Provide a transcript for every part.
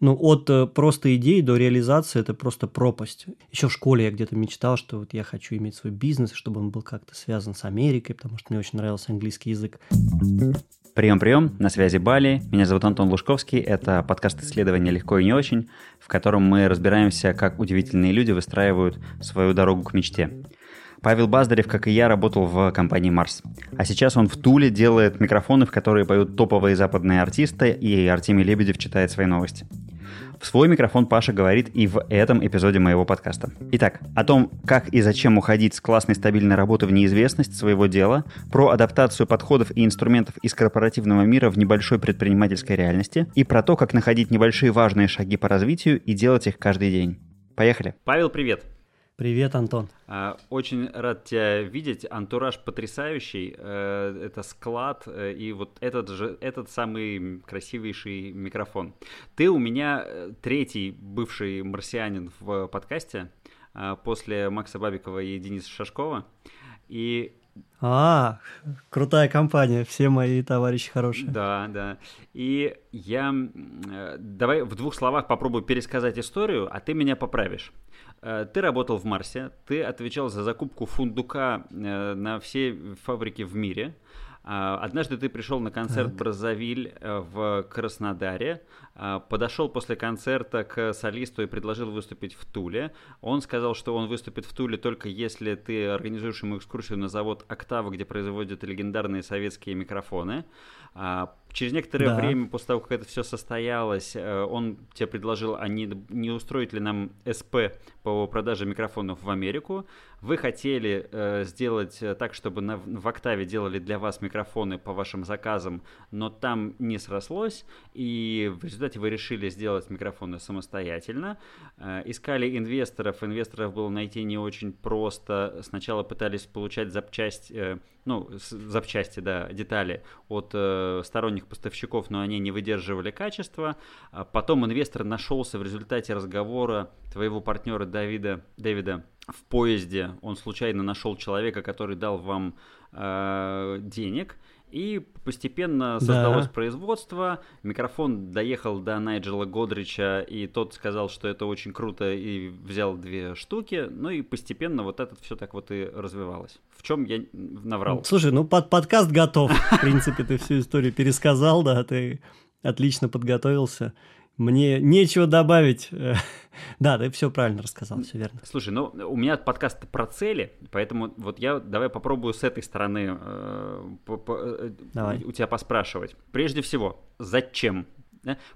Ну, от э, просто идеи до реализации это просто пропасть. Еще в школе я где-то мечтал, что вот я хочу иметь свой бизнес, чтобы он был как-то связан с Америкой, потому что мне очень нравился английский язык. Прием-прием, на связи Бали. Меня зовут Антон Лужковский. Это подкаст исследования «Легко и не очень», в котором мы разбираемся, как удивительные люди выстраивают свою дорогу к мечте. Павел Баздарев, как и я, работал в компании Марс. А сейчас он в Туле делает микрофоны, в которые поют топовые западные артисты, и Артемий Лебедев читает свои новости. В свой микрофон Паша говорит и в этом эпизоде моего подкаста. Итак, о том, как и зачем уходить с классной стабильной работы в неизвестность своего дела, про адаптацию подходов и инструментов из корпоративного мира в небольшой предпринимательской реальности и про то, как находить небольшие важные шаги по развитию и делать их каждый день. Поехали. Павел, привет. Привет, Антон. А, очень рад тебя видеть. Антураж потрясающий. Э, это склад э, и вот этот же этот самый красивейший микрофон. Ты у меня э, третий бывший марсианин в подкасте после Макса Бабикова и Дениса Шашкова. И а, крутая компания, все мои товарищи хорошие. Да, да. И я давай в двух словах попробую пересказать историю, а ты меня поправишь. Э, ты работал в Марсе, ты отвечал за закупку фундука э, на все фабрики в мире. А, однажды ты пришел на концерт так. Бразовиль э, в Краснодаре, подошел после концерта к солисту и предложил выступить в Туле. Он сказал, что он выступит в Туле только если ты организуешь ему экскурсию на завод «Октава», где производят легендарные советские микрофоны. Через некоторое да. время, после того, как это все состоялось, э, он тебе предложил, а не, не устроить ли нам СП по продаже микрофонов в Америку. Вы хотели э, сделать так, чтобы на, в Октаве делали для вас микрофоны по вашим заказам, но там не срослось, и в результате вы решили сделать микрофоны самостоятельно. Э, искали инвесторов, инвесторов было найти не очень просто. Сначала пытались получать запчасть, э, ну, запчасти, да, детали от э, сторонних поставщиков, но они не выдерживали качества. А потом инвестор нашелся в результате разговора твоего партнера Давида, Дэвида в поезде. Он случайно нашел человека, который дал вам э, денег. И постепенно создалось да. производство. Микрофон доехал до Найджела Годрича, и тот сказал, что это очень круто, и взял две штуки. Ну и постепенно вот это все так вот и развивалось. В чем я наврал? Слушай, ну под подкаст готов. В принципе, ты всю историю пересказал, да, ты отлично подготовился. Мне нечего добавить. Да, ты все правильно рассказал, все верно. Слушай, ну у меня подкаст про цели, поэтому вот я давай попробую с этой стороны э, э, давай. у тебя поспрашивать. Прежде всего, зачем?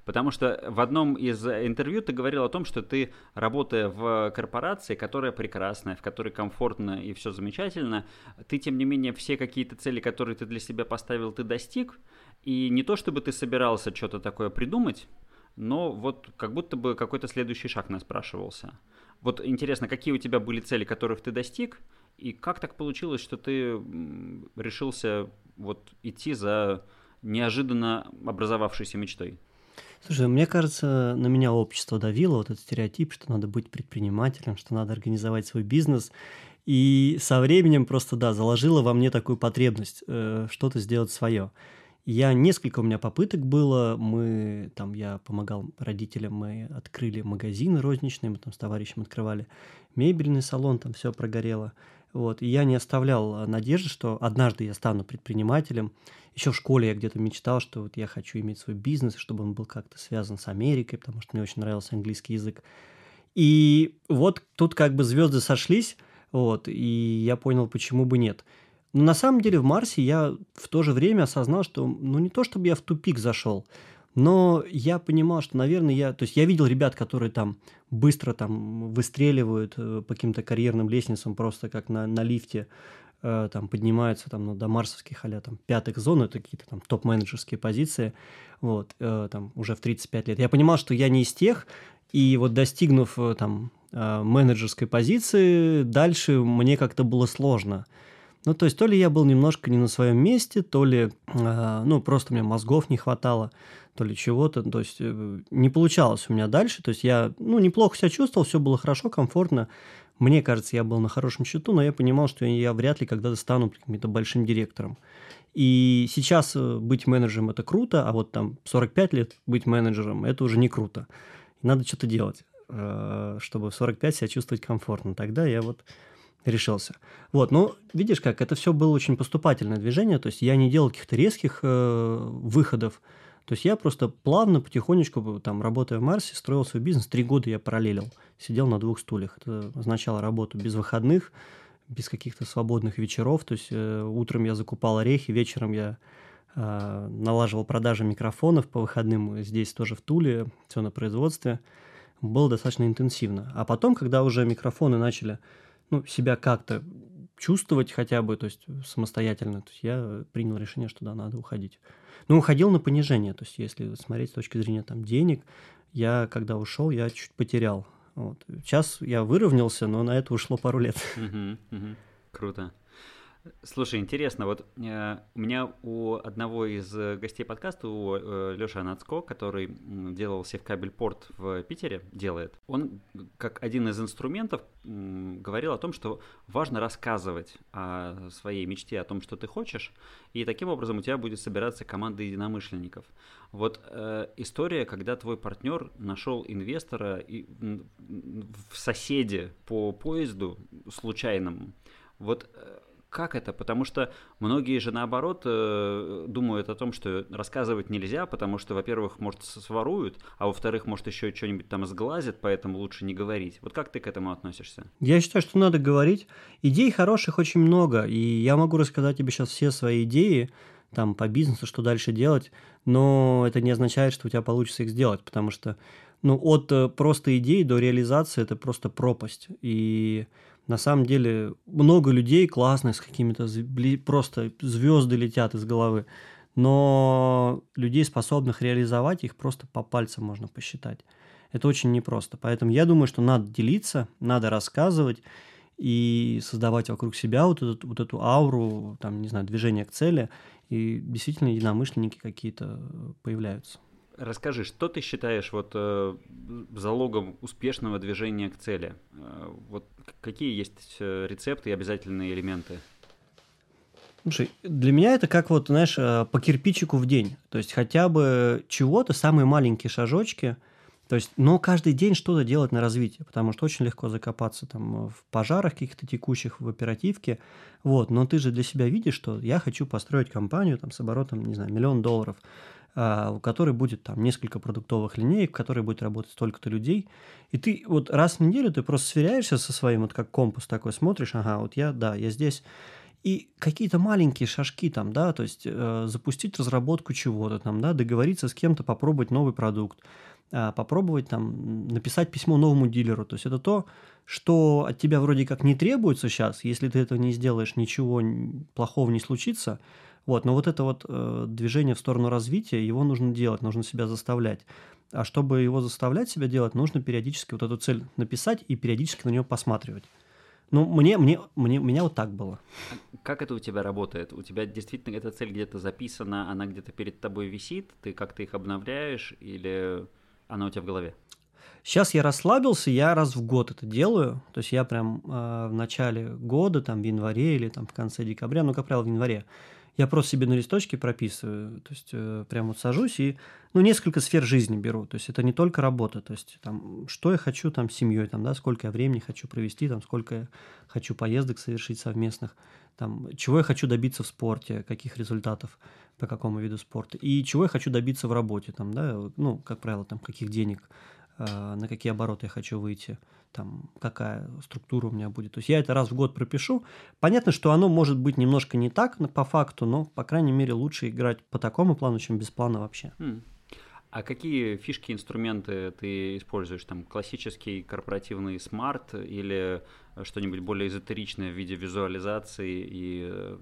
Потому что в одном из интервью ты говорил о том, что ты, работая в корпорации, которая прекрасная, в которой комфортно и все замечательно, ты, тем не менее, все какие-то цели, которые ты для себя поставил, ты достиг. И не то, чтобы ты собирался что-то такое придумать, но вот как будто бы какой-то следующий шаг нас спрашивался. Вот интересно, какие у тебя были цели, которых ты достиг, и как так получилось, что ты решился вот идти за неожиданно образовавшейся мечтой? Слушай, мне кажется, на меня общество давило, вот этот стереотип, что надо быть предпринимателем, что надо организовать свой бизнес. И со временем просто, да, заложило во мне такую потребность э, что-то сделать свое. Я несколько у меня попыток было, мы там, я помогал родителям, мы открыли магазин розничный, мы там с товарищем открывали мебельный салон, там все прогорело. Вот, и я не оставлял надежды, что однажды я стану предпринимателем. Еще в школе я где-то мечтал, что вот я хочу иметь свой бизнес, чтобы он был как-то связан с Америкой, потому что мне очень нравился английский язык. И вот тут как бы звезды сошлись, вот, и я понял, почему бы нет. Но на самом деле в Марсе я в то же время осознал, что ну не то чтобы я в тупик зашел, но я понимал, что, наверное, я... То есть я видел ребят, которые там быстро там выстреливают э, по каким-то карьерным лестницам просто как на, на лифте, э, там поднимаются там, ну, до марсовских а там пятых зон, это какие-то там топ-менеджерские позиции, вот, э, там уже в 35 лет. Я понимал, что я не из тех, и вот достигнув там менеджерской позиции, дальше мне как-то было сложно – ну, то есть, то ли я был немножко не на своем месте, то ли, э, ну, просто мне мозгов не хватало, то ли чего-то. То есть, э, не получалось у меня дальше. То есть, я, ну, неплохо себя чувствовал, все было хорошо, комфортно. Мне кажется, я был на хорошем счету, но я понимал, что я вряд ли когда-то стану каким-то большим директором. И сейчас э, быть менеджером – это круто, а вот там 45 лет быть менеджером – это уже не круто. Надо что-то делать, э, чтобы в 45 себя чувствовать комфортно. Тогда я вот решился. Вот, но видишь как, это все было очень поступательное движение, то есть я не делал каких-то резких э, выходов, то есть я просто плавно, потихонечку, там, работая в Марсе, строил свой бизнес. Три года я параллелил, сидел на двух стульях. Это означало работу без выходных, без каких-то свободных вечеров. То есть э, утром я закупал орехи, вечером я э, налаживал продажи микрофонов по выходным здесь тоже в Туле, все на производстве. Было достаточно интенсивно. А потом, когда уже микрофоны начали ну, себя как-то чувствовать хотя бы, то есть самостоятельно, то есть я принял решение, что да, надо уходить. Ну, уходил на понижение, то есть если смотреть с точки зрения там денег, я когда ушел, я чуть потерял. Вот. Сейчас я выровнялся, но на это ушло пару лет. Круто. Слушай, интересно, вот э, у меня у одного из э, гостей подкаста, у э, Леши Анацко, который делал севкабель-порт в Питере, делает, он как один из инструментов э, говорил о том, что важно рассказывать о своей мечте, о том, что ты хочешь, и таким образом у тебя будет собираться команда единомышленников. Вот э, история, когда твой партнер нашел инвестора и, в соседе по поезду случайному, вот э, как это? Потому что многие же наоборот э, думают о том, что рассказывать нельзя, потому что, во-первых, может, своруют, а во-вторых, может, еще что-нибудь там сглазят, поэтому лучше не говорить. Вот как ты к этому относишься? Я считаю, что надо говорить. Идей хороших очень много, и я могу рассказать тебе сейчас все свои идеи, там, по бизнесу, что дальше делать, но это не означает, что у тебя получится их сделать, потому что, ну, от э, просто идей до реализации это просто пропасть. И на самом деле много людей классных, с какими-то просто звезды летят из головы, но людей, способных реализовать, их просто по пальцам можно посчитать. Это очень непросто. Поэтому я думаю, что надо делиться, надо рассказывать и создавать вокруг себя вот эту, вот эту ауру, там, не знаю, движение к цели, и действительно единомышленники какие-то появляются. Расскажи, что ты считаешь вот э, залогом успешного движения к цели? Э, вот какие есть э, рецепты и обязательные элементы? Слушай, для меня это как вот, знаешь, э, по кирпичику в день. То есть хотя бы чего-то, самые маленькие шажочки. То есть, но каждый день что-то делать на развитие, потому что очень легко закопаться там в пожарах каких-то текущих, в оперативке. Вот, но ты же для себя видишь, что я хочу построить компанию там с оборотом, не знаю, миллион долларов. А, у которой будет там несколько продуктовых линеек, в которой будет работать столько-то людей. И ты вот раз в неделю ты просто сверяешься со своим, вот как компас такой, смотришь, ага, вот я, да, я здесь. И какие-то маленькие шажки там, да, то есть э, запустить разработку чего-то там, да, договориться с кем-то, попробовать новый продукт, э, попробовать там написать письмо новому дилеру. То есть это то, что от тебя вроде как не требуется сейчас, если ты этого не сделаешь, ничего плохого не случится – вот, но вот это вот э, движение в сторону развития, его нужно делать, нужно себя заставлять. А чтобы его заставлять себя делать, нужно периодически вот эту цель написать и периодически на нее посматривать. Ну, мне, мне, мне, у меня вот так было. А как это у тебя работает? У тебя действительно эта цель где-то записана, она где-то перед тобой висит, ты как-то их обновляешь или она у тебя в голове? Сейчас я расслабился, я раз в год это делаю. То есть я прям э, в начале года, там в январе или там в конце декабря, ну, как правило, в январе, я просто себе на листочке прописываю, то есть э, прям вот сажусь и, ну, несколько сфер жизни беру, то есть это не только работа, то есть там, что я хочу там с семьей, там, да, сколько я времени хочу провести, там, сколько я хочу поездок совершить совместных, там, чего я хочу добиться в спорте, каких результатов по какому виду спорта, и чего я хочу добиться в работе, там, да, ну, как правило, там, каких денег, на какие обороты я хочу выйти, там, какая структура у меня будет. То есть я это раз в год пропишу. Понятно, что оно может быть немножко не так по факту, но, по крайней мере, лучше играть по такому плану, чем без плана вообще. Mm. А какие фишки, инструменты ты используешь? Там классический корпоративный смарт или что-нибудь более эзотеричное в виде визуализации и... Э,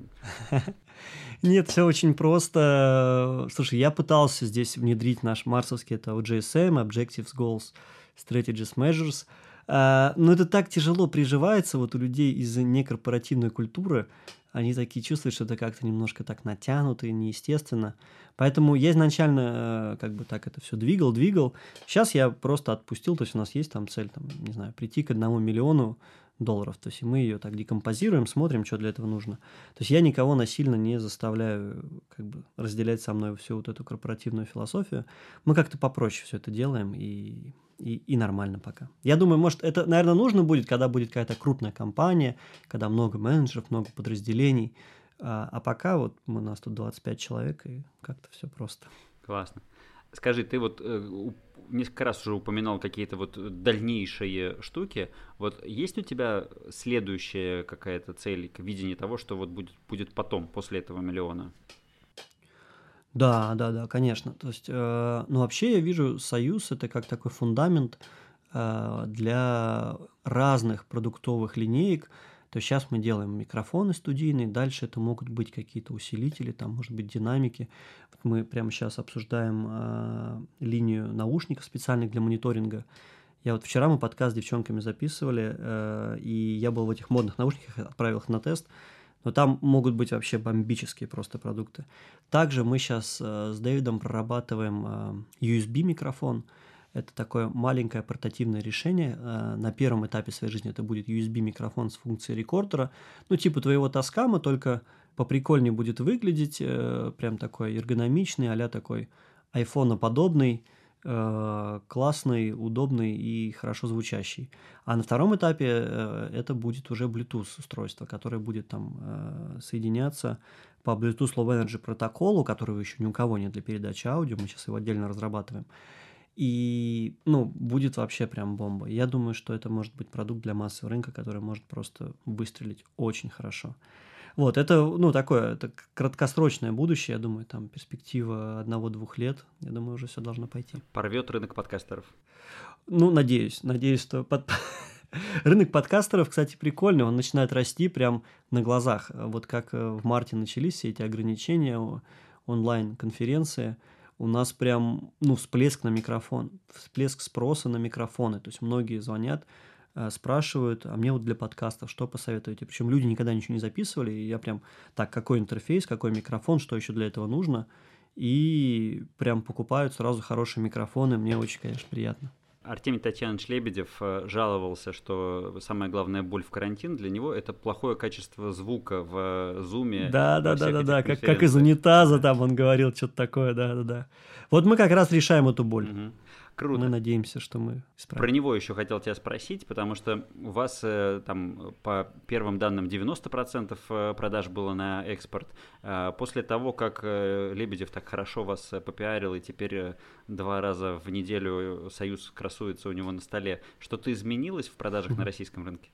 Нет, все очень просто. Слушай, я пытался здесь внедрить наш марсовский, это OJSM, Objectives, Goals, Strategies, Measures – а, но это так тяжело приживается вот у людей из некорпоративной культуры. Они такие чувствуют, что это как-то немножко так натянуто и неестественно. Поэтому я изначально э, как бы так это все двигал, двигал. Сейчас я просто отпустил, то есть у нас есть там цель, там, не знаю, прийти к одному миллиону долларов. То есть мы ее так декомпозируем, смотрим, что для этого нужно. То есть я никого насильно не заставляю как бы разделять со мной всю вот эту корпоративную философию. Мы как-то попроще все это делаем и, и, и нормально пока. Я думаю, может, это, наверное, нужно будет, когда будет какая-то крупная компания, когда много менеджеров, много подразделений. А, а пока вот у нас тут 25 человек, и как-то все просто. Классно. Скажи, ты вот э, несколько раз уже упоминал какие-то вот дальнейшие штуки. Вот есть у тебя следующая какая-то цель, видение того, что вот будет, будет потом, после этого миллиона? Да, да, да, конечно. То есть, э, ну вообще я вижу Союз это как такой фундамент э, для разных продуктовых линеек, то сейчас мы делаем микрофоны студийные, дальше это могут быть какие-то усилители, там, может быть, динамики. Вот мы прямо сейчас обсуждаем э, линию наушников специальных для мониторинга. Я вот вчера мы подкаст с девчонками записывали, э, и я был в этих модных наушниках, отправил их на тест, но там могут быть вообще бомбические просто продукты. Также мы сейчас э, с Дэвидом прорабатываем э, USB-микрофон, это такое маленькое портативное решение. Э, на первом этапе своей жизни это будет USB-микрофон с функцией рекордера. Ну, типа твоего Тоскама, только поприкольнее будет выглядеть. Э, прям такой эргономичный, а такой айфоноподобный, э, классный, удобный и хорошо звучащий. А на втором этапе это будет уже Bluetooth устройство, которое будет там соединяться по Bluetooth Low Energy протоколу, которого еще ни у кого нет для передачи аудио, мы сейчас его отдельно разрабатываем. И, ну, будет вообще прям бомба. Я думаю, что это может быть продукт для массового рынка, который может просто выстрелить очень хорошо. Вот, это, ну, такое, это краткосрочное будущее, я думаю, там перспектива одного-двух лет, я думаю, уже все должно пойти. Порвет рынок подкастеров? Ну, надеюсь, надеюсь, что под... Рынок подкастеров, кстати, прикольный, он начинает расти прям на глазах. Вот как э, в марте начались все эти ограничения, онлайн-конференции, у нас прям, ну, всплеск на микрофон, всплеск спроса на микрофоны. То есть многие звонят, э, спрашивают, а мне вот для подкастов что посоветуете? Причем люди никогда ничего не записывали, и я прям, так, какой интерфейс, какой микрофон, что еще для этого нужно? И прям покупают сразу хорошие микрофоны, мне очень, конечно, приятно. Артемий Татьянович Лебедев э, жаловался, что самая главная боль в карантин для него это плохое качество звука в зуме. Да, да, да, да, да, как, как из унитаза там он говорил что-то такое, да, да, да. Вот мы как раз решаем эту боль. Угу. Круто. Мы надеемся, что мы исправим. Про него еще хотел тебя спросить, потому что у вас э, там по первым данным 90% э, продаж было на экспорт. А после того, как э, Лебедев так хорошо вас попиарил, и теперь два раза в неделю Союз красуется у него на столе, что-то изменилось в продажах на российском рынке?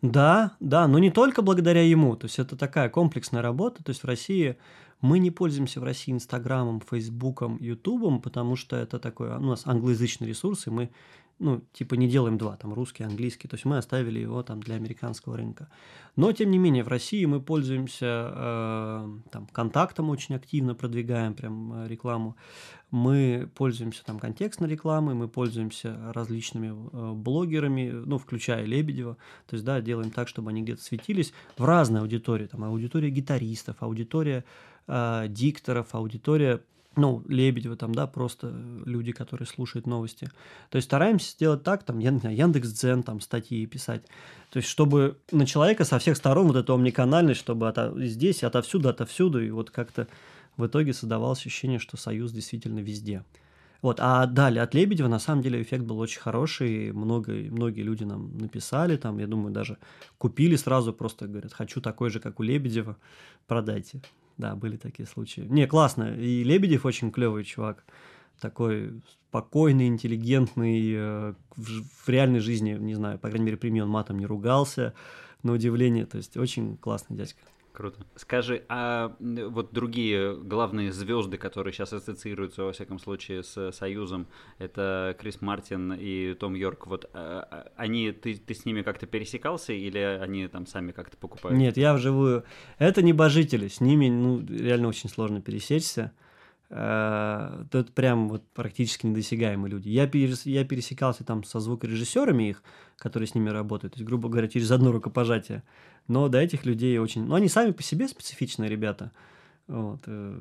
Да, да, но не только благодаря ему. То есть это такая комплексная работа. То есть в России мы не пользуемся в России Инстаграмом, Фейсбуком, Ютубом, потому что это такой, у нас англоязычный ресурс, и мы ну, типа не делаем два, там русский, английский, то есть мы оставили его там для американского рынка. Но, тем не менее, в России мы пользуемся э, там контактом очень активно, продвигаем прям э, рекламу. Мы пользуемся там контекстной рекламой, мы пользуемся различными э, блогерами, ну, включая Лебедева, то есть, да, делаем так, чтобы они где-то светились в разной аудитории, там аудитория гитаристов, аудитория э, дикторов, аудитория ну, Лебедева там, да, просто люди, которые слушают новости. То есть стараемся сделать так, там, я не знаю, там, статьи писать. То есть чтобы на человека со всех сторон вот эта омниканальность, чтобы ото... здесь, отовсюду, отовсюду, и вот как-то в итоге создавалось ощущение, что Союз действительно везде. Вот, а далее от Лебедева на самом деле эффект был очень хороший, много, многие люди нам написали, там, я думаю, даже купили сразу, просто говорят, хочу такой же, как у Лебедева, продайте. Да, были такие случаи. Не, классно. И Лебедев очень клевый чувак. Такой спокойный, интеллигентный. Э, в, реальной жизни, не знаю, по крайней мере, при мне он матом не ругался, на удивление. То есть очень классный дядька. Круто. Скажи, а вот другие главные звезды, которые сейчас ассоциируются, во всяком случае, с Союзом, это Крис Мартин и Том Йорк, вот а, а, они, ты, ты с ними как-то пересекался или они там сами как-то покупают? Нет, я вживую. Это небожители, с ними, ну, реально очень сложно пересечься. Uh, тут прям вот практически недосягаемые люди. Я, перес, я пересекался там со звукорежиссерами их, которые с ними работают, то есть, грубо говоря, через одно рукопожатие. Но до этих людей очень... Ну, они сами по себе специфичные ребята. Вот. Э,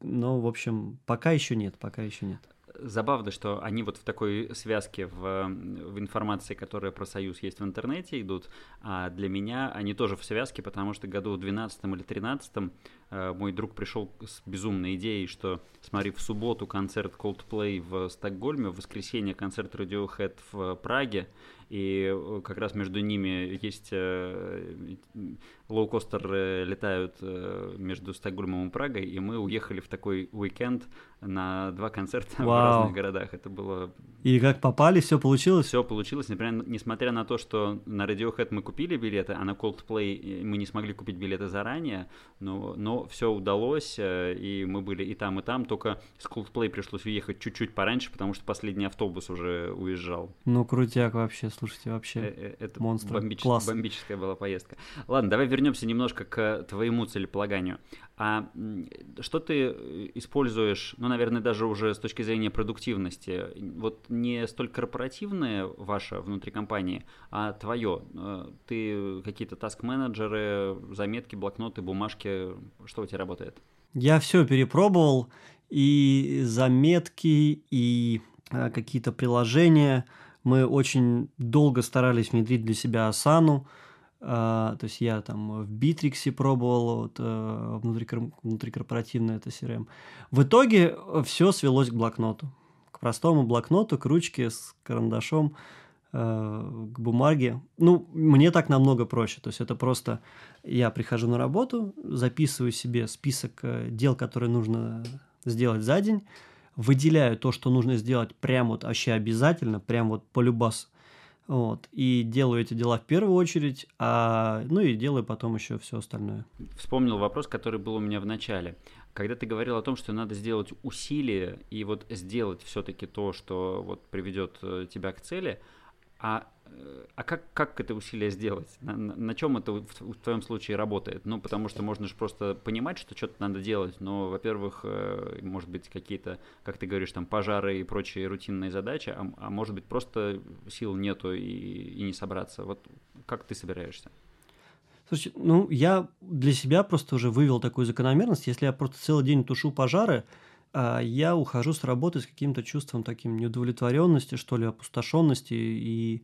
но, в общем, пока еще нет, пока еще нет. Забавно, что они вот в такой связке в, в информации, которая про Союз есть в интернете, идут, а для меня они тоже в связке, потому что году в 12 или 13 э, мой друг пришел с безумной идеей, что, смотри, в субботу концерт Coldplay в Стокгольме, в воскресенье концерт Radiohead в Праге, и э, как раз между ними есть э, лоукостеры летают э, между Стокгольмом и Прагой, и мы уехали в такой уикенд на два концерта Вау. в разных городах. Это было... И как попали, все получилось? Все получилось, например, несмотря на то, что на Radiohead мы купили билеты, а на Coldplay мы не смогли купить билеты заранее, но, но все удалось, и мы были и там, и там, только с Coldplay пришлось уехать чуть-чуть пораньше, потому что последний автобус уже уезжал. Ну, крутяк вообще, слушайте, вообще э, э, Это монстр. Бомбич... Класс. Бомбическая была поездка. Ладно, давай вернемся немножко к твоему целеполаганию. А что ты э, используешь, ну, наверное, даже уже с точки зрения продуктивности, вот не столь корпоративное ваше внутри компании, а твое? Ты какие-то таск-менеджеры, заметки, блокноты, бумажки, что у тебя работает? Я все перепробовал, и заметки, и какие-то приложения – мы очень долго старались внедрить для себя Асану. Uh, то есть я там в Битриксе пробовал вот, uh, внутри, внутрикорпоративное это CRM. В итоге все свелось к блокноту. К простому блокноту, к ручке с карандашом, uh, к бумаге. Ну, мне так намного проще. То есть это просто я прихожу на работу, записываю себе список э, дел, которые нужно сделать за день, выделяю то, что нужно сделать прям вот вообще обязательно, прям вот по любас. Вот, и делаю эти дела в первую очередь, а, ну и делаю потом еще все остальное. Вспомнил вопрос, который был у меня в начале. Когда ты говорил о том, что надо сделать усилие и вот сделать все-таки то, что вот приведет э, тебя к цели, а а как, как это усилие сделать? На, на, на чем это в, в твоем случае работает? Ну, потому что можно же просто понимать, что что-то надо делать, но, во-первых, э, может быть, какие-то, как ты говоришь, там, пожары и прочие рутинные задачи, а, а может быть, просто сил нету и, и не собраться. Вот как ты собираешься? Слушай, ну, я для себя просто уже вывел такую закономерность. Если я просто целый день тушу пожары, я ухожу с работы с каким-то чувством таким неудовлетворенности, что ли, опустошенности и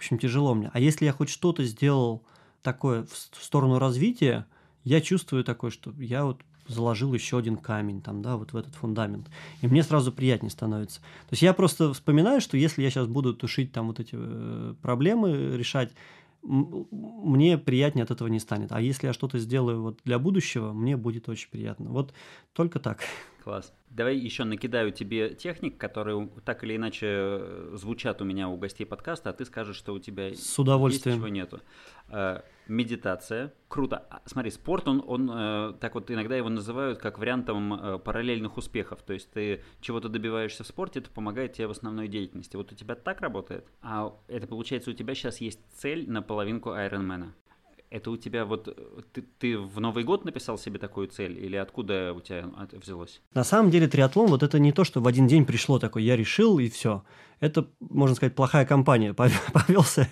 в общем, тяжело мне. А если я хоть что-то сделал такое в сторону развития, я чувствую такое, что я вот заложил еще один камень там, да, вот в этот фундамент. И мне сразу приятнее становится. То есть я просто вспоминаю, что если я сейчас буду тушить там вот эти э, проблемы, решать, мне приятнее от этого не станет. А если я что-то сделаю вот для будущего, мне будет очень приятно. Вот только так. Класс. Давай еще накидаю тебе техник, которые так или иначе э, звучат у меня у гостей подкаста, а ты скажешь, что у тебя С удовольствием. есть, чего нету. Э, медитация. Круто. А, смотри, спорт, он, он э, так вот иногда его называют как вариантом параллельных успехов. То есть ты чего-то добиваешься в спорте, это помогает тебе в основной деятельности. Вот у тебя так работает? А это получается, у тебя сейчас есть цель на половинку Айронмена. Это у тебя вот э, ты, ты в Новый год написал себе такую цель или откуда у тебя взялось? На самом деле триатлон вот это не то, что в один день пришло такой, я решил и все. Это, можно сказать, плохая компания. Повелся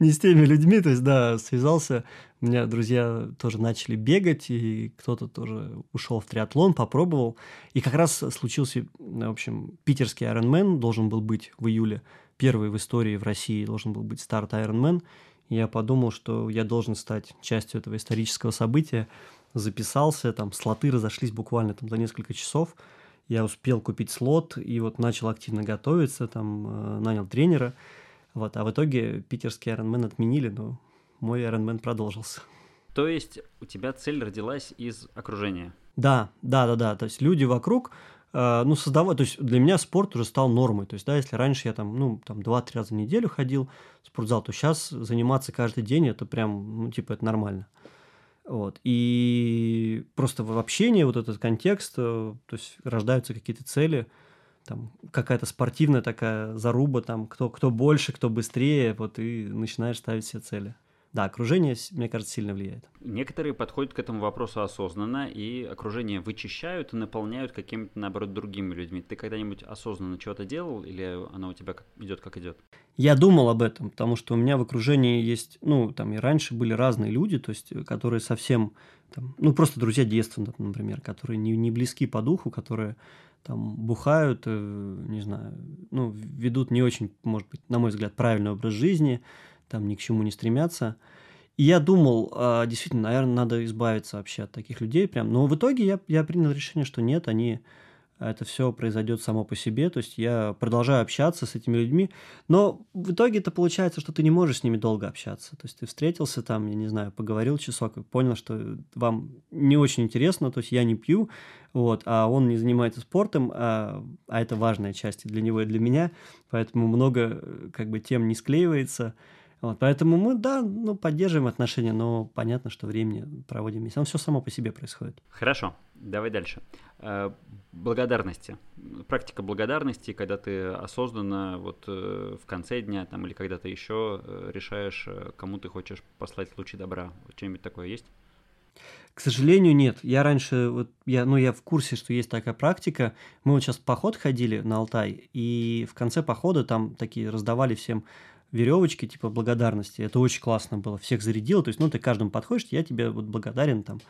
не с теми людьми, то есть, да, связался. У меня друзья тоже начали бегать, и кто-то тоже ушел в триатлон, попробовал. И как раз случился, в общем, питерский Ironman должен был быть в июле. Первый в истории в России должен был быть старт Ironman я подумал, что я должен стать частью этого исторического события. Записался, там слоты разошлись буквально там за несколько часов. Я успел купить слот и вот начал активно готовиться, там э, нанял тренера. Вот, а в итоге питерский Ironman отменили, но мой Ironman продолжился. То есть у тебя цель родилась из окружения? Да, да, да, да. То есть люди вокруг, ну, создавать, то есть для меня спорт уже стал нормой. То есть, да, если раньше я там, ну, там 2-3 раза в неделю ходил в спортзал, то сейчас заниматься каждый день это прям, ну, типа, это нормально. Вот. И просто в общении вот этот контекст, э, то есть рождаются какие-то цели, там какая-то спортивная такая заруба, там кто, кто больше, кто быстрее, вот и начинаешь ставить себе цели. Да, окружение, мне кажется, сильно влияет. Некоторые подходят к этому вопросу осознанно и окружение вычищают и наполняют какими-то, наоборот, другими людьми. Ты когда-нибудь осознанно чего-то делал или оно у тебя идет как идет? Я думал об этом, потому что у меня в окружении есть, ну, там и раньше были разные люди, то есть, которые совсем, там, ну, просто друзья детства, например, которые не, не близки по духу, которые там бухают, э, не знаю, ну, ведут не очень, может быть, на мой взгляд, правильный образ жизни, там ни к чему не стремятся. И я думал, а, действительно, наверное, надо избавиться вообще от таких людей прям. Но в итоге я, я принял решение, что нет, они это все произойдет само по себе, то есть я продолжаю общаться с этими людьми, но в итоге это получается, что ты не можешь с ними долго общаться, то есть ты встретился там, я не знаю, поговорил часок и понял, что вам не очень интересно, то есть я не пью, вот, а он не занимается спортом, а, а это важная часть для него и для меня, поэтому много как бы тем не склеивается, вот, поэтому мы, да, ну, поддерживаем отношения, но понятно, что времени проводим вместе. Оно все само по себе происходит. Хорошо, давай дальше. Э, благодарности. Практика благодарности, когда ты осознанно вот э, в конце дня там, или когда-то еще э, решаешь, кому ты хочешь послать лучи добра. Что-нибудь такое есть? К сожалению, нет. Я раньше, вот я, ну, я в курсе, что есть такая практика. Мы вот сейчас в поход ходили на Алтай, и в конце похода там такие раздавали всем веревочки, типа благодарности. Это очень классно было. Всех зарядило. То есть, ну, ты каждому подходишь, я тебе вот благодарен там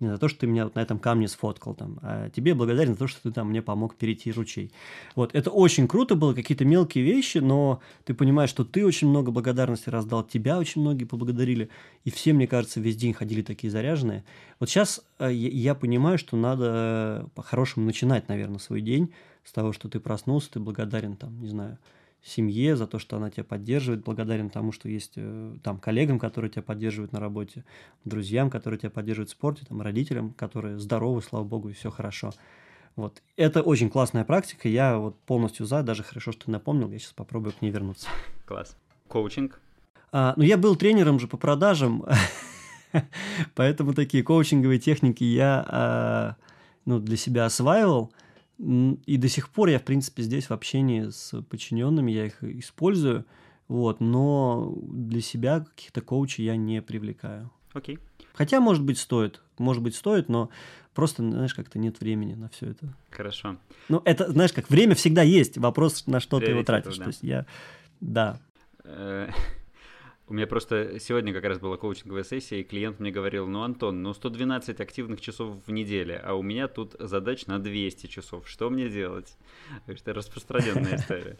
не за то, что ты меня вот на этом камне сфоткал там, а тебе благодарен за то, что ты там мне помог перейти ручей. Вот, это очень круто было, какие-то мелкие вещи, но ты понимаешь, что ты очень много благодарности раздал, тебя очень многие поблагодарили, и все, мне кажется, весь день ходили такие заряженные. Вот сейчас э, я понимаю, что надо по-хорошему начинать, наверное, свой день с того, что ты проснулся, ты благодарен там, не знаю, семье за то, что она тебя поддерживает, благодарен тому, что есть э, там коллегам, которые тебя поддерживают на работе, друзьям, которые тебя поддерживают в спорте, там, родителям, которые здоровы, слава богу, и все хорошо. Вот. Это очень классная практика, я вот полностью за, даже хорошо, что ты напомнил, я сейчас попробую к ней вернуться. Класс. Коучинг? А, ну, я был тренером же по продажам, поэтому такие коучинговые техники я а, ну, для себя осваивал. И до сих пор я, в принципе, здесь в общении с подчиненными, я их использую, вот, но для себя каких-то коучей я не привлекаю. Окей. Okay. Хотя, может быть, стоит. Может быть, стоит, но просто, знаешь, как-то нет времени на все это. Хорошо. Ну, это, знаешь, как время всегда есть. Вопрос, на что ты его тратишь. Да. То есть я, да. У меня просто сегодня как раз была коучинговая сессия, и клиент мне говорил, ну, Антон, ну, 112 активных часов в неделе, а у меня тут задач на 200 часов. Что мне делать? Это распространенная история.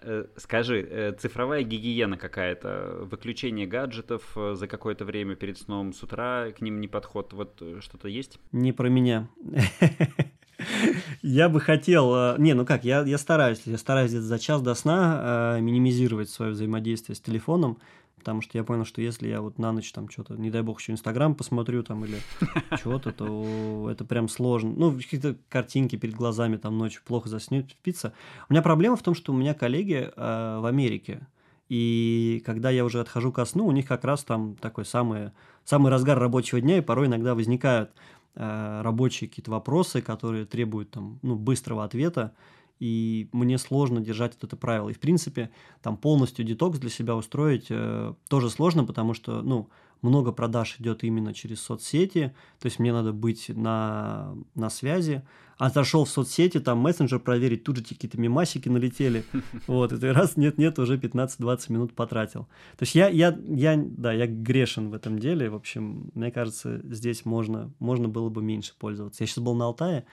Э, скажи, э, цифровая гигиена какая-то, выключение гаджетов э, за какое-то время перед сном, с утра к ним не подход, вот что-то есть? Не про меня. Я бы хотел... Не, ну как, я, я стараюсь. Я стараюсь где-то за час до сна минимизировать свое взаимодействие с телефоном потому что я понял, что если я вот на ночь там что-то, не дай бог, еще Инстаграм посмотрю там или чего-то, то это прям сложно. Ну, какие-то картинки перед глазами там ночью плохо заснуть, спиться. У меня проблема в том, что у меня коллеги э, в Америке, и когда я уже отхожу ко сну, у них как раз там такой самый, самый разгар рабочего дня, и порой иногда возникают э, рабочие какие-то вопросы, которые требуют там, ну, быстрого ответа и мне сложно держать вот это правило. И, в принципе, там полностью детокс для себя устроить э, тоже сложно, потому что, ну, много продаж идет именно через соцсети, то есть мне надо быть на, на связи. А зашел в соцсети, там мессенджер проверить, тут же какие-то мимасики налетели. Вот, и раз нет-нет, уже 15-20 минут потратил. То есть я, я, я, да, я грешен в этом деле. В общем, мне кажется, здесь можно, можно было бы меньше пользоваться. Я сейчас был на Алтае,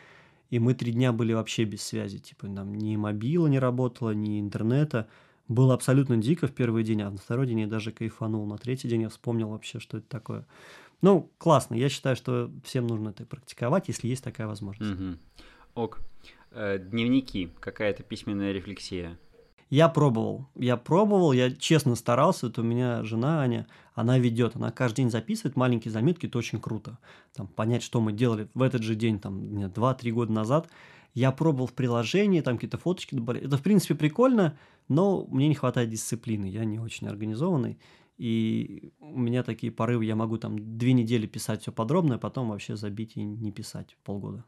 и мы три дня были вообще без связи, типа там ни мобила не работало, ни интернета. Было абсолютно дико в первый день, а на второй день я даже кайфанул. На третий день я вспомнил вообще, что это такое. Ну, классно. Я считаю, что всем нужно это практиковать, если есть такая возможность. Угу. Ок. Э, дневники, какая-то письменная рефлексия. Я пробовал. Я пробовал, я честно старался. Это у меня жена Аня, она ведет, она каждый день записывает маленькие заметки, это очень круто. Там, понять, что мы делали в этот же день, там, 2-3 года назад. Я пробовал в приложении, там какие-то фоточки добавляли. Это, в принципе, прикольно, но мне не хватает дисциплины, я не очень организованный. И у меня такие порывы, я могу там две недели писать все подробно, а потом вообще забить и не писать полгода.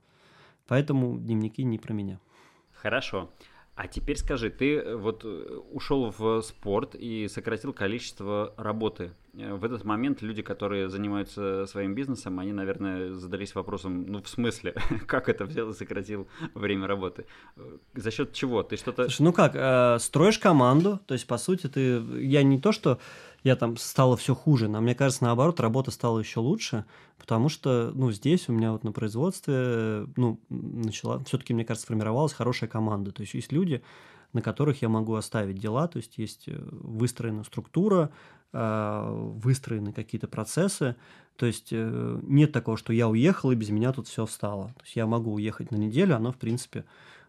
Поэтому дневники не про меня. Хорошо. А теперь скажи, ты э, вот э, ушел в спорт и сократил количество работы. Э, в этот момент люди, которые занимаются своим бизнесом, они, наверное, задались вопросом, ну, в смысле, как это взял и сократил время работы? За счет чего? Ты что-то... Слушай, ну как, э, строишь команду, то есть, по сути, ты... Я не то, что я там стало все хуже. Но мне кажется, наоборот, работа стала еще лучше, потому что, ну, здесь у меня вот на производстве, ну, начала, все-таки, мне кажется, сформировалась хорошая команда. То есть есть люди, на которых я могу оставить дела, то есть есть э, выстроена структура, а, выстроены какие-то процессы, то есть э, нет такого, что я уехал и без меня тут все встало. То есть я могу уехать на неделю, оно в принципе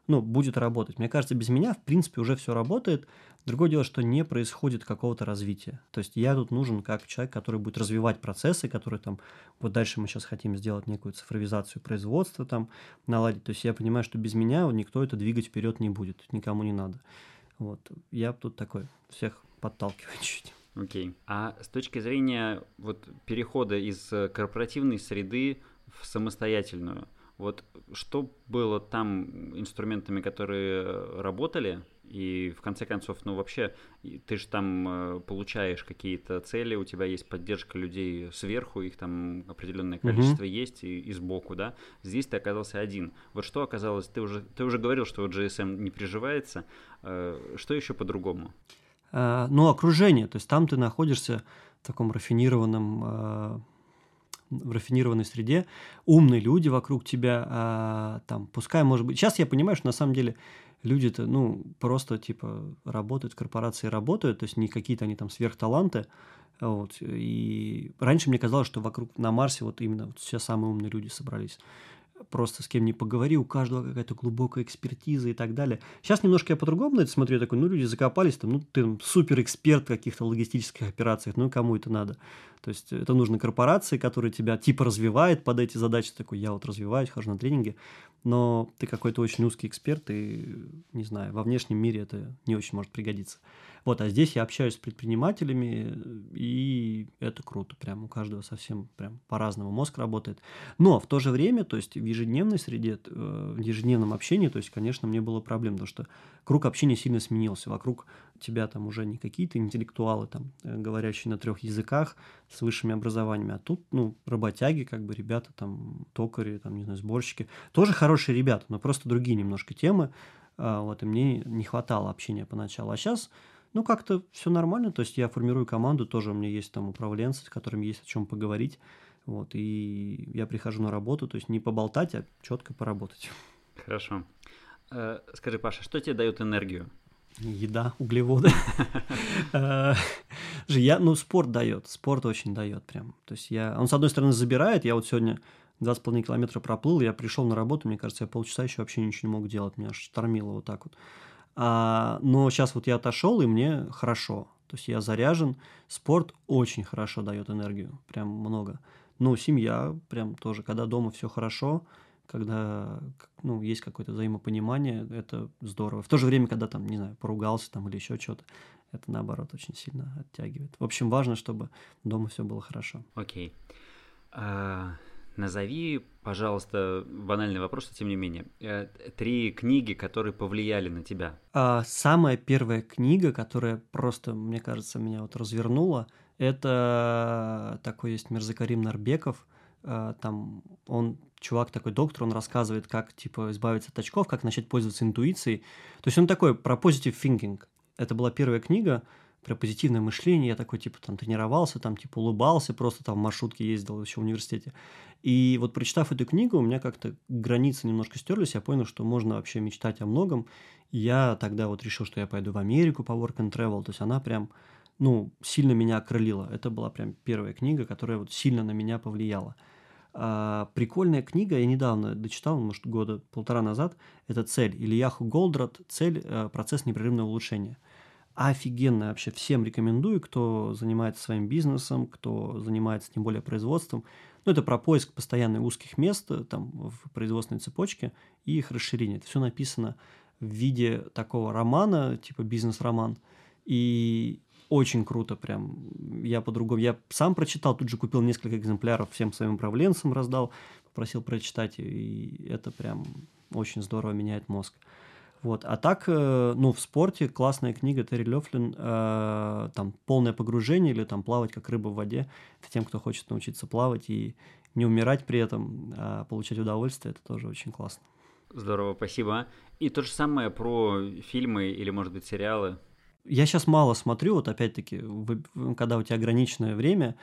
ну, будет работать. Мне кажется, без меня, в принципе, уже все работает. Другое дело, что не происходит какого-то развития. То есть я тут нужен как человек, который будет развивать процессы, которые там, вот дальше мы сейчас хотим сделать некую цифровизацию производства там, наладить. То есть я понимаю, что без меня никто это двигать вперед не будет, никому не надо. Вот, я тут такой, всех подталкиваю чуть-чуть. Окей. Okay. А с точки зрения вот перехода из корпоративной среды в самостоятельную, вот что было там инструментами, которые работали, и в конце концов, ну вообще, ты же там э, получаешь какие-то цели, у тебя есть поддержка людей сверху, их там определенное количество uh-huh. есть и, и сбоку, да. Здесь ты оказался один. Вот что оказалось, ты уже, ты уже говорил, что вот GSM не приживается. Э, что еще по-другому? А, ну, окружение. То есть там ты находишься в таком рафинированном а, в рафинированной среде, умные люди вокруг тебя, а, там, пускай, может быть... Сейчас я понимаю, что на самом деле люди-то, ну, просто, типа, работают корпорации, работают, то есть не какие-то они там сверхталанты, вот, и раньше мне казалось, что вокруг на Марсе вот именно вот все самые умные люди собрались просто с кем ни поговори, у каждого какая-то глубокая экспертиза и так далее. Сейчас немножко я по-другому на это смотрю, такой, ну, люди закопались, там, ну, ты супер эксперт в каких-то логистических операциях, ну, кому это надо? То есть это нужно корпорации, которая тебя типа развивает под эти задачи, такой, я вот развиваюсь, хожу на тренинги, но ты какой-то очень узкий эксперт, и, не знаю, во внешнем мире это не очень может пригодиться. Вот, а здесь я общаюсь с предпринимателями, и это круто, прям у каждого совсем прям по-разному мозг работает. Но в то же время, то есть в ежедневной среде, э, в ежедневном общении, то есть, конечно, мне было проблем, потому что круг общения сильно сменился. Вокруг тебя там уже не какие-то интеллектуалы, там, э, говорящие на трех языках с высшими образованиями, а тут, ну, работяги, как бы ребята, там, токари, там, не знаю, сборщики. Тоже хорошие ребята, но просто другие немножко темы. А, вот, и мне не хватало общения поначалу. А сейчас ну, как-то все нормально. То есть я формирую команду, тоже у меня есть там управленцы, с которыми есть о чем поговорить. Вот, и я прихожу на работу, то есть не поболтать, а четко поработать. Хорошо. Э, скажи, Паша, что тебе дает энергию? Еда, углеводы. Э, я, ну, спорт дает, спорт очень дает прям. То есть я, он с одной стороны забирает, я вот сегодня два с половиной километра проплыл, я пришел на работу, мне кажется, я полчаса еще вообще ничего не мог делать, меня аж штормило вот так вот. А, но сейчас вот я отошел, и мне хорошо. То есть я заряжен. Спорт очень хорошо дает энергию, прям много. Ну, семья прям тоже, когда дома все хорошо, когда ну, есть какое-то взаимопонимание, это здорово. В то же время, когда там, не знаю, поругался там или еще что-то, это наоборот очень сильно оттягивает. В общем, важно, чтобы дома все было хорошо. Окей. Okay. Uh... Назови, пожалуйста, банальный вопрос, но тем не менее, э, три книги, которые повлияли на тебя. А, самая первая книга, которая просто, мне кажется, меня вот развернула, это такой есть Мирзакарим Нарбеков. А, там он чувак такой доктор, он рассказывает, как типа избавиться от очков, как начать пользоваться интуицией. То есть он такой про positive thinking. Это была первая книга, про позитивное мышление, я такой, типа, там, тренировался, там, типа, улыбался, просто там в маршрутке ездил еще в университете. И вот прочитав эту книгу, у меня как-то границы немножко стерлись, я понял, что можно вообще мечтать о многом. И я тогда вот решил, что я пойду в Америку по work and travel, то есть она прям, ну, сильно меня окрылила. Это была прям первая книга, которая вот сильно на меня повлияла. А, прикольная книга, я недавно дочитал, может, года полтора назад, это «Цель». Ильяху Голдрат «Цель. Э, процесс непрерывного улучшения» офигенно вообще всем рекомендую, кто занимается своим бизнесом, кто занимается тем более производством. Ну, это про поиск постоянно узких мест э, там, в производственной цепочке и их расширение. Это все написано в виде такого романа, типа бизнес-роман. И очень круто прям. Я по-другому... Я сам прочитал, тут же купил несколько экземпляров всем своим управленцам, раздал, попросил прочитать. И это прям очень здорово меняет мозг. Вот. А так, э, ну, в спорте классная книга Терри Лёфлин, э, там, «Полное погружение» или там «Плавать как рыба в воде». Это тем, кто хочет научиться плавать и не умирать при этом, а получать удовольствие, это тоже очень классно. Здорово, спасибо. И то же самое про фильмы или, может быть, сериалы? Я сейчас мало смотрю, вот опять-таки, когда у тебя ограниченное время,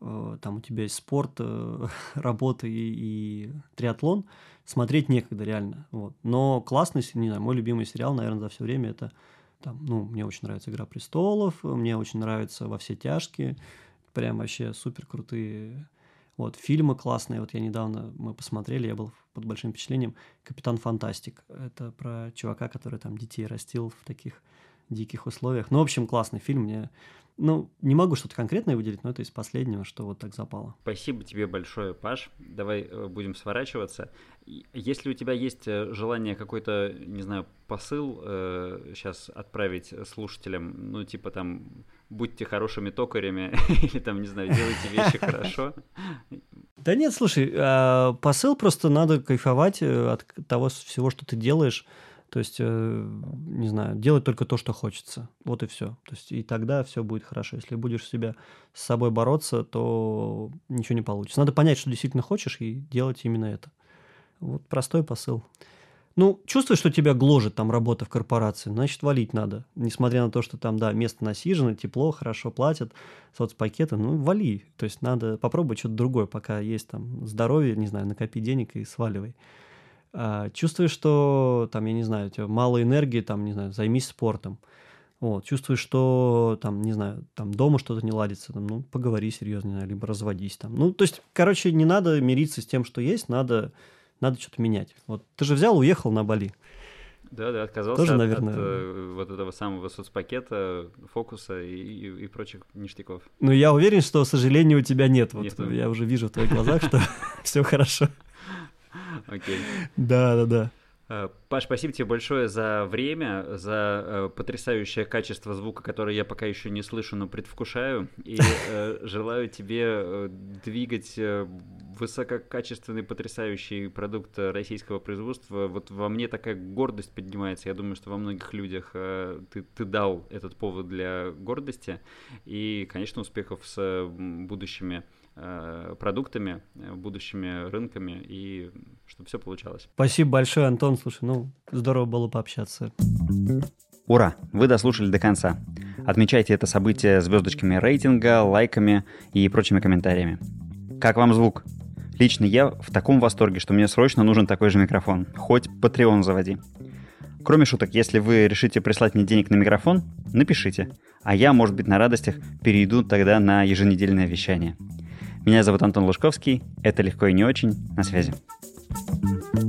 э, там у тебя есть спорт, э, работа и, и триатлон, смотреть некогда реально. Вот. Но классный, не знаю, мой любимый сериал, наверное, за все время это там, ну, мне очень нравится «Игра престолов», мне очень нравится «Во все тяжкие», прям вообще супер крутые вот, фильмы классные. Вот я недавно, мы посмотрели, я был под большим впечатлением. «Капитан Фантастик». Это про чувака, который там детей растил в таких диких условиях. Ну, в общем, классный фильм. Мне ну, не могу что-то конкретное выделить, но это из последнего, что вот так запало. Спасибо тебе большое, Паш. Давай э, будем сворачиваться. Если у тебя есть э, желание какой-то, не знаю, посыл э, сейчас отправить слушателям, ну, типа там, будьте хорошими токарями, или там, не знаю, делайте вещи хорошо. Да нет, слушай, а, посыл просто надо кайфовать э, от того всего, что ты делаешь. То есть, э, не знаю, делать только то, что хочется. Вот и все. То есть, и тогда все будет хорошо. Если будешь себя с собой бороться, то ничего не получится. Надо понять, что действительно хочешь, и делать именно это. Вот простой посыл. Ну, чувствуешь, что тебя гложет там работа в корпорации, значит, валить надо. Несмотря на то, что там, да, место насижено, тепло, хорошо платят, соцпакеты, ну, вали. То есть надо попробовать что-то другое, пока есть там здоровье, не знаю, накопи денег и сваливай. А, чувствуешь, что там, я не знаю, у тебя мало энергии, там, не знаю, займись спортом. Вот, чувствуешь, что там, не знаю, там дома что-то не ладится, там, ну, поговори серьезно, либо разводись там. Ну, то есть, короче, не надо мириться с тем, что есть, надо, надо что-то менять. Вот ты же взял, уехал на Бали. Да, да, отказался Тоже, от, наверное... от э, вот этого самого соцпакета, фокуса и, и, и прочих ништяков. Ну, я уверен, что, к сожалению, у тебя нет. Вот нет, я уже вижу в твоих глазах, что все хорошо. Окей. Да, да, да. Паш, спасибо тебе большое за время, за э, потрясающее качество звука, которое я пока еще не слышу, но предвкушаю. И э, желаю тебе э, двигать э, высококачественный, потрясающий продукт российского производства. Вот во мне такая гордость поднимается. Я думаю, что во многих людях э, ты, ты дал этот повод для гордости. И, конечно, успехов с будущими продуктами, э, будущими рынками, и чтобы все получалось. Спасибо большое, Антон. Слушай, ну, здорово было пообщаться. Ура! Вы дослушали до конца. Отмечайте это событие звездочками рейтинга, лайками и прочими комментариями. Как вам звук? Лично я в таком восторге, что мне срочно нужен такой же микрофон. Хоть Patreon заводи. Кроме шуток, если вы решите прислать мне денег на микрофон, напишите. А я, может быть, на радостях перейду тогда на еженедельное вещание. Меня зовут Антон Лужковский. Это «Легко и не очень». На связи. thank you